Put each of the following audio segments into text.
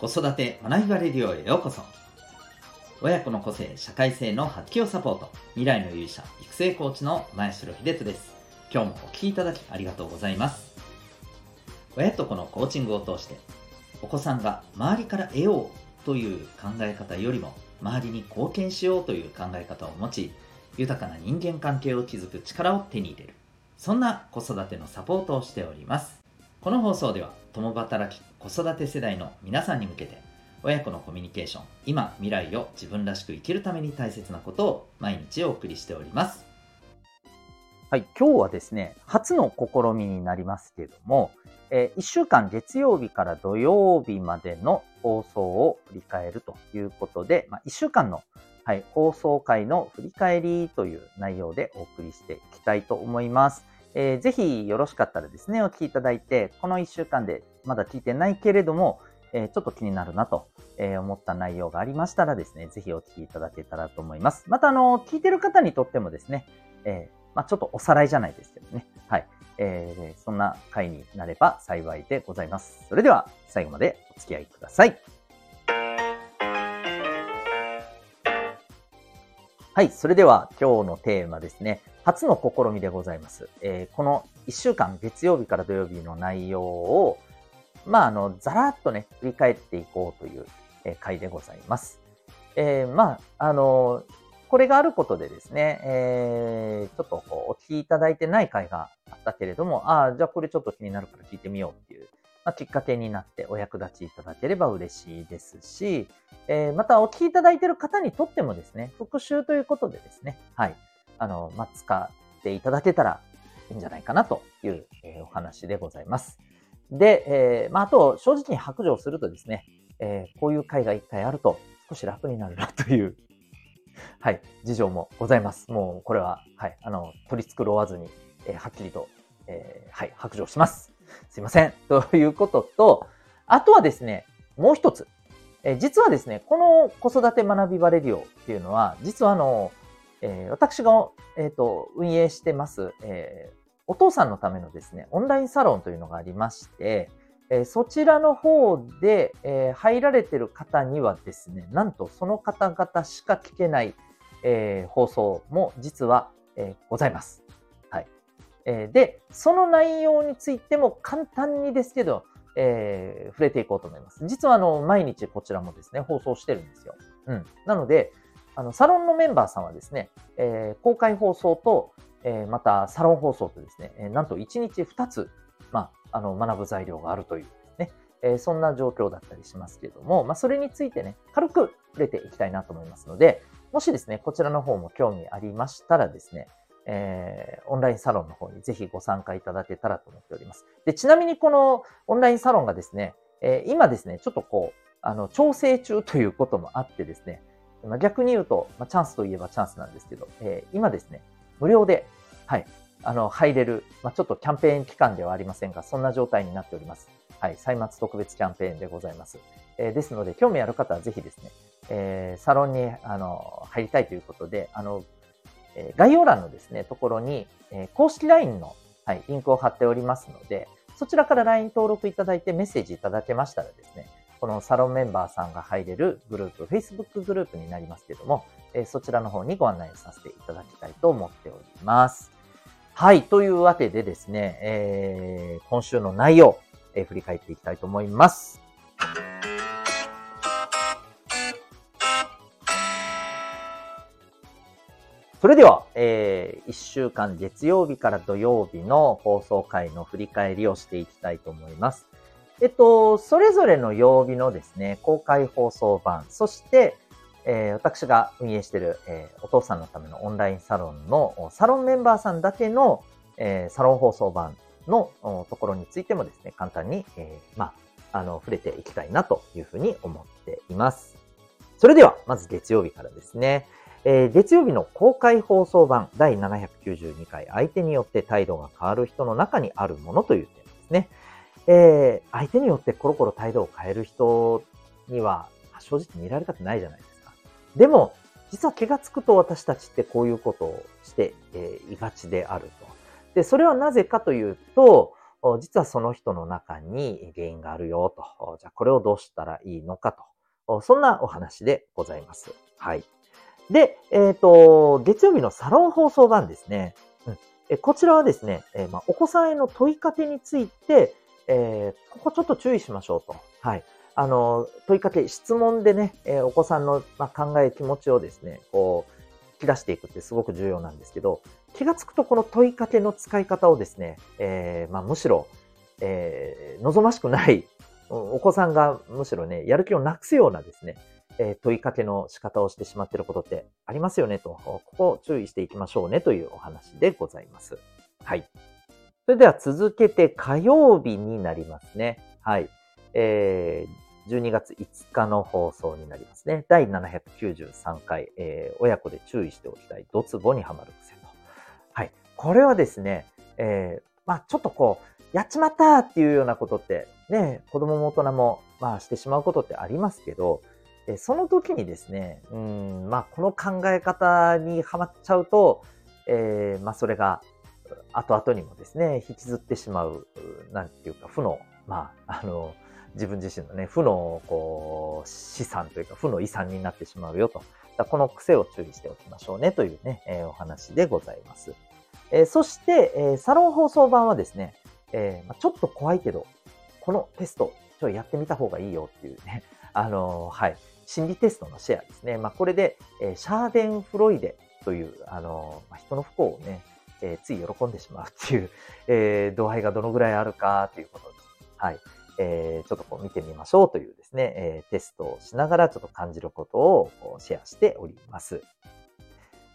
子育て学びバレリオへようこそ。親子の個性社会性の発揮をサポート。未来の勇者育成コーチの前城秀人です。今日もお聴きいただきありがとうございます。親と子のコーチングを通してお子さんが周りから得ようという考え方よりも周りに貢献しようという考え方を持ち豊かな人間関係を築く力を手に入れる。そんな子育てのサポートをしております。この放送では共働き子育て世代の皆さんに向けて親子のコミュニケーション今未来を自分らしく生きるために大切なことを毎日お送りしておりますはい、今日はですね、初の試みになりますけれども、えー、1週間月曜日から土曜日までの放送を振り返るということで、まあ、1週間の、はい、放送回の振り返りという内容でお送りしていきたいと思います。えー、ぜひよろしかったらですね、お聞きいただいて、この1週間でまだ聞いてないけれども、えー、ちょっと気になるなとえ思った内容がありましたらですね、ぜひお聞きいただけたらと思います。また、あの、聞いてる方にとってもですね、えー、まあ、ちょっとおさらいじゃないですけどね。はい。えー、そんな回になれば幸いでございます。それでは、最後までお付き合いください。はい。それでは、今日のテーマですね。初の試みでございます。えー、この1週間、月曜日から土曜日の内容を、まあ、あの、ざらっとね、振り返っていこうという、えー、回でございます。えー、まあ、あの、これがあることでですね、えー、ちょっとこうお聞きいただいてない回があったけれども、ああ、じゃあこれちょっと気になるから聞いてみようっていう、まあ、きっかけになってお役立ちいただければ嬉しいですし、えー、またお聞きいただいている方にとってもですね、復習ということでですね、はい、あの、まあ、使っていただけたらいいんじゃないかなという、えー、お話でございます。で、えー、まあ、あと、正直に白状するとですね、えー、こういう回が一回あると少し楽になるなという はい、事情もございます。もうこれは、はい、あの、取り繕わずに、えー、はっきりと、えー、はい、白状します。すいません。ということと、あとはですね、もう一つ。え、実はですね、この子育て学びバレリオっていうのは、実はあの、えー、私が、えーと、運営してます、えー、お父さんのためのですね、オンラインサロンというのがありまして、えそちらの方で、え入られてる方にはですね、なんとその方々しか聞けない、え放送も実は、えございます。で、その内容についても簡単にですけど、えー、触れていこうと思います。実はあの、毎日こちらもですね、放送してるんですよ。うん。なので、あの、サロンのメンバーさんはですね、えー、公開放送と、えー、またサロン放送とですね、えなんと1日2つまあ、あの、学ぶ材料があるというね、え、そんな状況だったりしますけれども、まあ、それについてね、軽く触れていきたいなと思いますので、もしですね、こちらの方も興味ありましたらですね、えー、オンラインサロンの方にぜひご参加いただけたらと思っております。で、ちなみにこのオンラインサロンがですね、えー、今ですね、ちょっとこう、あの、調整中ということもあってですね、まあ、逆に言うと、まあ、チャンスといえばチャンスなんですけど、えー、今ですね、無料で、はい、あの、入れる、まあ、ちょっとキャンペーン期間ではありませんが、そんな状態になっております。はい、歳末特別キャンペーンでございます。えー、ですので、興味ある方はぜひですね、えー、サロンに、あの、入りたいということで、あの、え、概要欄のですね、ところに、え公式 LINE の、はい、リンクを貼っておりますので、そちらから LINE 登録いただいてメッセージいただけましたらですね、このサロンメンバーさんが入れるグループ、Facebook グループになりますけども、えそちらの方にご案内させていただきたいと思っております。はい。というわけでですね、えー、今週の内容、えー、振り返っていきたいと思います。それでは、えー、1週間月曜日から土曜日の放送回の振り返りをしていきたいと思います。えっと、それぞれの曜日のですね、公開放送版、そして、えー、私が運営している、えー、お父さんのためのオンラインサロンのサロンメンバーさんだけの、えー、サロン放送版のところについてもですね、簡単に、えまあ、あの、触れていきたいなというふうに思っています。それでは、まず月曜日からですね。え月曜日の公開放送版第792回相手によって態度が変わる人の中にあるものというテーマですね。え相手によってコロコロ態度を変える人には正直見られたくないじゃないですか。でも、実は気がつくと私たちってこういうことをして、いがちであると。で、それはなぜかというと、実はその人の中に原因があるよと。じゃあこれをどうしたらいいのかと。そんなお話でございます。はい。で、えっ、ー、と、月曜日のサロン放送版ですね。うん、えこちらはですね、えー、まあ、お子さんへの問いかけについて、えー、ここちょっと注意しましょうと。はい。あの、問いかけ、質問でね、えお子さんの、まあ考え、気持ちをですね、こう、引き出していくってすごく重要なんですけど、気がつくとこの問いかけの使い方をですね、え、まあ、むしろ、え、望ましくない、お子さんがむしろね、やる気をなくすようなですね、え問いかけの仕方をしてしまっていることってありますよねと、ここ注意していきましょうねというお話でございます。はい。それでは続けて火曜日になりますね。はい。えー、12月5日の放送になりますね。第793回、えー、親子で注意しておきたい、ドツボにはまる癖と。はい。これはですね、えー、まあちょっとこう、やっちまったっていうようなことって、ね、子供も大人も、まあしてしまうことってありますけど、でその時にですね、うん、まあ、この考え方にはまっちゃうと、えー、まあ、それが後々にもですね、引きずってしまう、なんていうか、負の、まあ、あの、自分自身のね、負の、こう、資産というか、負の遺産になってしまうよと。この癖を注意しておきましょうねというね、えー、お話でございます。えー、そして、え、サロン放送版はですね、えまあ、ちょっと怖いけど、このテスト、ちょっとやってみた方がいいよっていうね、あのはい、心理テストのシェアですね。まあ、これで、えー、シャーデンフロイデという、あの、まあ、人の不幸をね、えー、つい喜んでしまうっていう、えー、度合いがどのぐらいあるかということです。はい。えー、ちょっとこう見てみましょうというですね、えー、テストをしながらちょっと感じることをこシェアしております。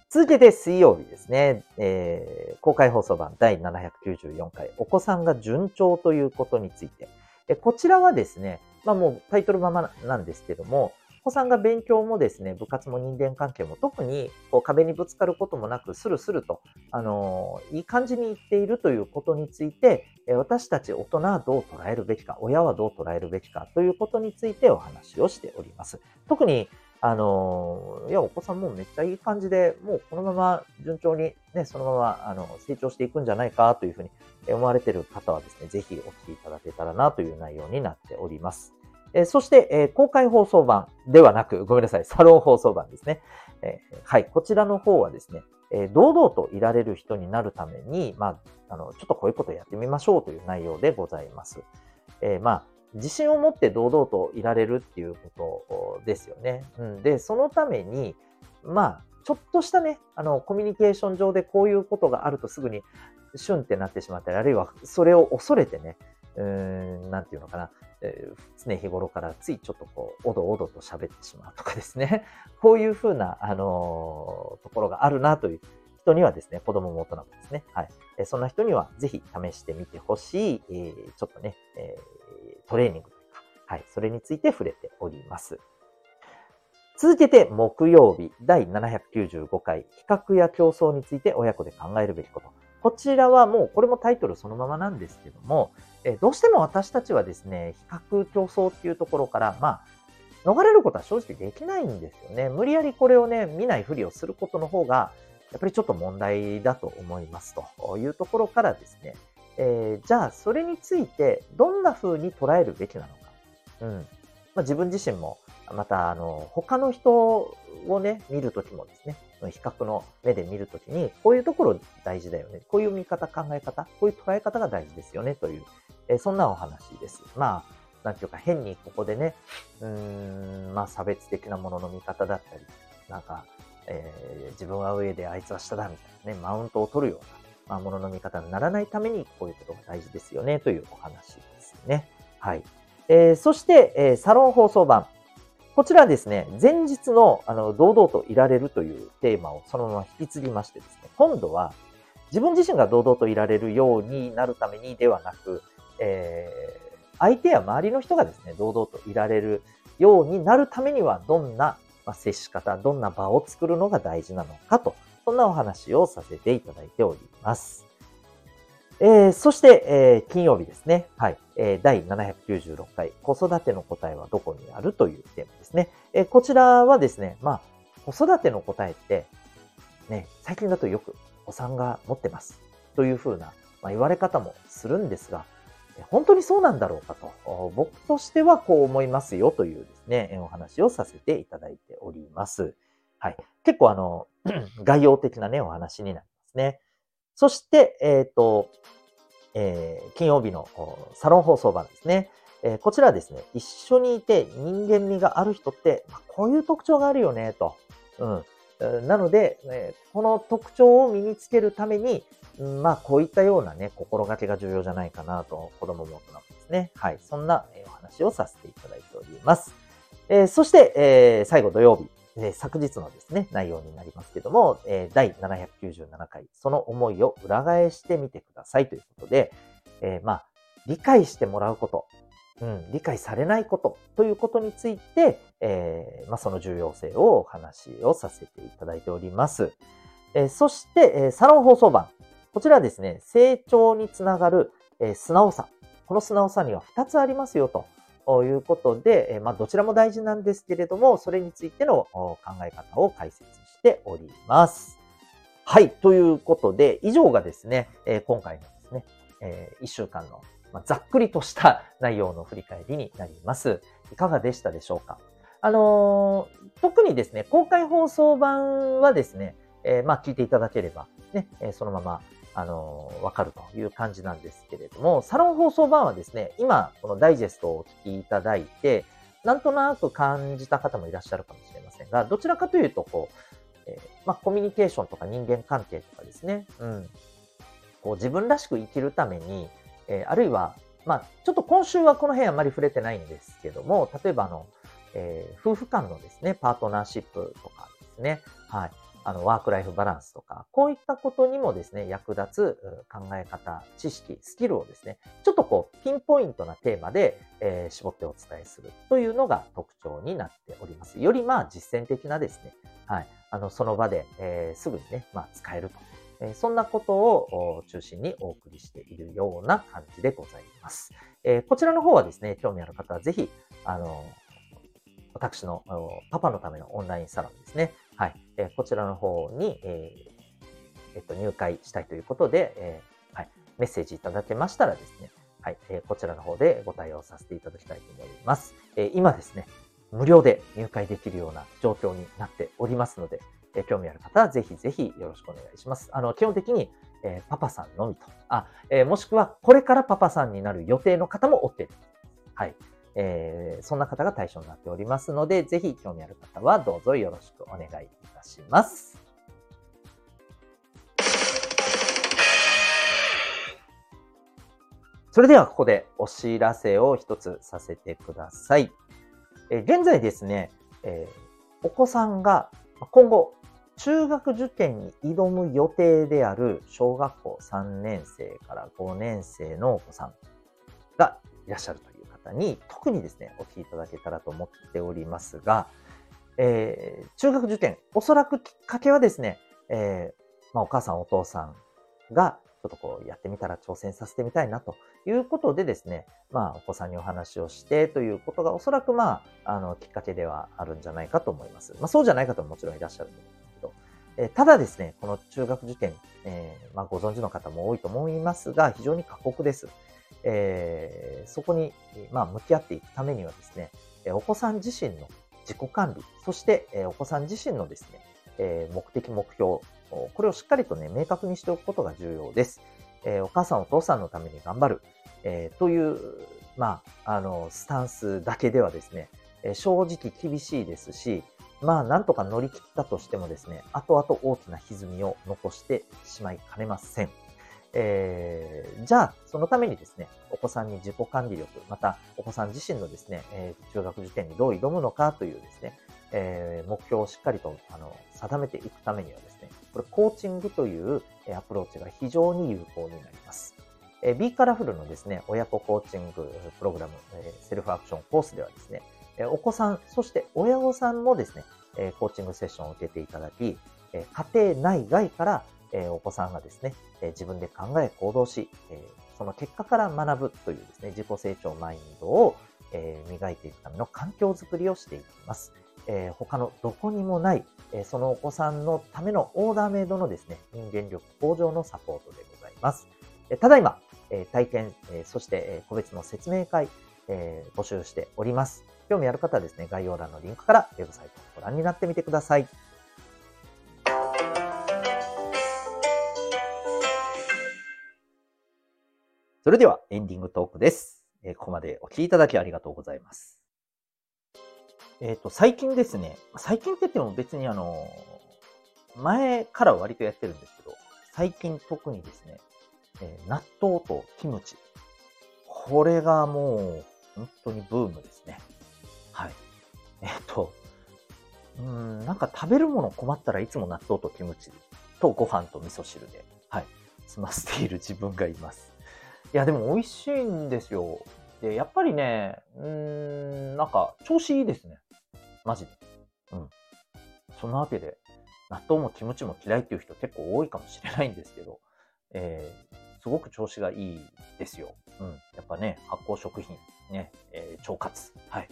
続けて水曜日ですね、えー、公開放送版第794回、お子さんが順調ということについて、えこちらはですね、まあもうタイトルままなんですけども、お子さんが勉強もですね、部活も人間関係も特にこう壁にぶつかることもなく、スルスルと、あの、いい感じにいっているということについて、私たち大人はどう捉えるべきか、親はどう捉えるべきかということについてお話をしております。特に、あの、いや、お子さんもめっちゃいい感じで、もうこのまま順調にね、そのまま、あの、成長していくんじゃないかというふうに思われている方はですね、ぜひお聞きいただけたらなという内容になっております。えそして、え公開放送版ではなく、ごめんなさい、サロン放送版ですね。えはい、こちらの方はですね、え堂々といられる人になるために、まあ、あの、ちょっとこういうことをやってみましょうという内容でございます。えまあ、自信を持って堂々といられるっていうことですよね。うん、で、そのために、まあ、ちょっとしたね、あの、コミュニケーション上でこういうことがあるとすぐにシュンってなってしまったり、あるいはそれを恐れてね、うーん、なんていうのかな、えー、常日頃からついちょっとこう、おどおどと喋ってしまうとかですね、こういうふうな、あのー、ところがあるなという人にはですね、子供も大人もですね、はい。えそんな人にはぜひ試してみてほしい、えー、ちょっとね、えトレーニングというか、はい、それについて触れております。続けて木曜日第795回企画や競争について親子で考えるべきこと。こちらはもう、これもタイトルそのままなんですけども、えどうしても私たちはですね、比較競争っていうところから、まあ、逃れることは正直できないんですよね。無理やりこれをね、見ないふりをすることの方が、やっぱりちょっと問題だと思いますというところからですね、えー、じゃあそれについてどんな風に捉えるべきなのか。うん。まあ、自分自身も、また、あの、他の人をね、見るときもですね、比較の目で見るときに、こういうところ大事だよね。こういう見方、考え方、こういう捉え方が大事ですよね、という、えそんなお話です。まあ、なんていうか変にここでね、うん、まあ差別的なものの見方だったり、なんか、えー、自分は上であいつは下だみたいなね、マウントを取るような、まあ、ものの見方にならないために、こういうことが大事ですよね、というお話ですね。はい。えー、そして、えー、サロン放送版。こちらですね、前日のあの堂々といられるというテーマをそのまま引き継ぎましてですね、今度は自分自身が堂々といられるようになるためにではなく、えー、相手や周りの人がですね、堂々といられるようになるためにはどんな接し方、どんな場を作るのが大事なのかと、そんなお話をさせていただいております。えー、そして、えー、金曜日ですね。はい。えー、第796回、子育ての答えはどこにあるというテーマですね。えー、こちらはですね、まあ、子育ての答えって、ね、最近だとよくお産が持ってます。というふうな、まあ、言われ方もするんですが、本当にそうなんだろうかと、僕としてはこう思いますよというですね、お話をさせていただいております。はい。結構あの、概要的なね、お話になりますね。そして、えっ、ー、と、えー、金曜日のサロン放送版ですね。えー、こちらですね、一緒にいて人間味がある人って、まあ、こういう特徴があるよね、と。うん。なので、えこの特徴を身につけるために、まあ、こういったようなね、心がけが重要じゃないかなと、子供も大人もですね。はい。そんなお話をさせていただいております。えー、そして、えー、最後土曜日、えー、昨日のですね、内容になりますけども、えー、第797回、その思いを裏返してみてくださいということで、えー、まあ、理解してもらうこと、うん、理解されないことということについて、えーまあ、その重要性をお話をさせていただいております。え、そして、え、サロン放送版。こちらですね、成長につながる、え、素直さ。この素直さには2つありますよとということで、まあ、どちらも大事なんですけれども、それについての考え方を解説しております。はい。ということで、以上がですね、今回のですね、1週間の、ざっくりとした 内容の振り返りになります。いかがでしたでしょうか？あのー、特にですね、公開放送版はですね、えー、まあ、聞いていただければ、ね、そのまま、あのわかるという感じなんですけれども、サロン放送版はですね、今、このダイジェストをお聞きいただいて、なんとなく感じた方もいらっしゃるかもしれませんが、どちらかというと、こう、えまあ、コミュニケーションとか人間関係とかですね、うん、こう自分らしく生きるために、えー、あるいは、まあ、ちょっと今週はこの辺あまり触れてないんですけども、例えばあの、えー、夫婦間のですね、パートナーシップとかですね、はい。あの、ワークライフバランスとか、こういったことにもですね、役立つ考え方、知識、スキルをですね、ちょっとこう、ピンポイントなテーマで、えー、絞ってお伝えするというのが特徴になっております。よりまあ実践的なですね、はい。あの、その場で、えー、すぐにね、まあ使えるとえそんなことを中心にお送りしているような感じでございます。えこちらの方はですね、興味ある方はぜひ、あの、私のパパのためのオンラインサロンですね。はい。えこちらの方に、えーえっと、入会したいということで、えはい、メッセージいただけましたらですね、はい、えこちらの方でご対応させていただきたいと思います。え今ですね、無料で入会できるような状況になっておりますので、え興味ある方はぜひぜひよろしくお願いします。あの、基本的に、え、パパさんのみと。あ、え、もしくはこれからパパさんになる予定の方もおって。はい。えー、そんな方が対象になっておりますので、ぜひ興味ある方はどうぞよろしくお願いいたします。それではここでお知らせを一つさせてください。え現在ですね、えー、お子さんが今後、中学受験に挑む予定である小学校3年生から5年生のお子さんがいらっしゃるという方に、特にですね、お聞きいただけたらと思っておりますが、えー、中学受験、おそらくきっかけはですね、えー、まあ、お母さんお父さんがちょっとこうやってみたら挑戦させてみたいなということでですね、まあお子さんにお話をしてということがおそらくまあ、あの、きっかけではあるんじゃないかと思います。まあそうじゃない方ももちろんいらっしゃると思うんですけど、えただですね、この中学受験、えー、まあご存知の方も多いと思いますが、非常に過酷です。えー、そこに、まあ向き合っていくためにはですね、お子さん自身の自己管理、そして、えお子さん自身のですね、え目的、目標、これをしっかりとね、明確にしておくことが重要です。えお母さんお父さんのために頑張る、えという、まあ、あの、スタンスだけではですね、え正直厳しいですし、まあ、なんとか乗り切ったとしてもですね、後々大きな歪みを残してしまいかねません。えー、じゃあ、そのためにですね、お子さんに自己管理力、またお子さん自身のですね、えー、中学受験にどう挑むのかというですね、えー、目標をしっかりとあの定めていくためにはですね、これコーチングというアプローチが非常に有効になります。え B カラフルのですね、親子コーチングプログラム、えセルフアクションコースではですね、えお子さん、そして親御さんもですね、えコーチングセッションを受けていただき、え家庭内外から、えお子さんがですね、え自分で考え行動し、えその結果から学ぶというですね、自己成長マインドを、え磨いていくための環境づくりをしていきます。えー、他のどこにもない、えー、そのお子さんのためのオーダーメイドのですね、人間力向上のサポートでございます。えー、ただいま、え体験、えそして、え個別の説明会、え募集しております。興味ある方はですね、概要欄のリンクからウェブサイトをご覧になってみてください。それではエンディングトークです。えここまでお聴きいただきありがとうございます。えっ、ー、と、最近ですね、最近って言っても別にあの、前から割とやってるんですけど、最近特にですね、えー、納豆とキムチ。これがもう、本当にブームですね。はい。えっ、ー、と、うん、なんか食べるもの困ったらいつも納豆とキムチとご飯と味噌汁で、はい、済ませている自分がいます。いや、でも美味しいんですよ。で、やっぱりね、うーん、なんか調子いいですね。マジで。うん。そんなわけで、納豆もキムチも嫌いっていう人結構多いかもしれないんですけど、えー、すごく調子がいいですよ。うん。やっぱね、発酵食品、ね、えー、腸活。はい。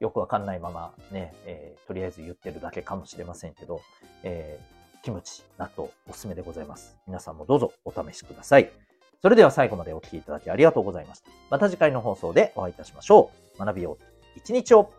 よくわかんないままね、えー、とりあえず言ってるだけかもしれませんけど、えー、キムチ、納豆、おすすめでございます。皆さんもどうぞお試しください。それでは最後までお聴きいただきありがとうございました。また次回の放送でお会いいたしましょう。学びよう一日を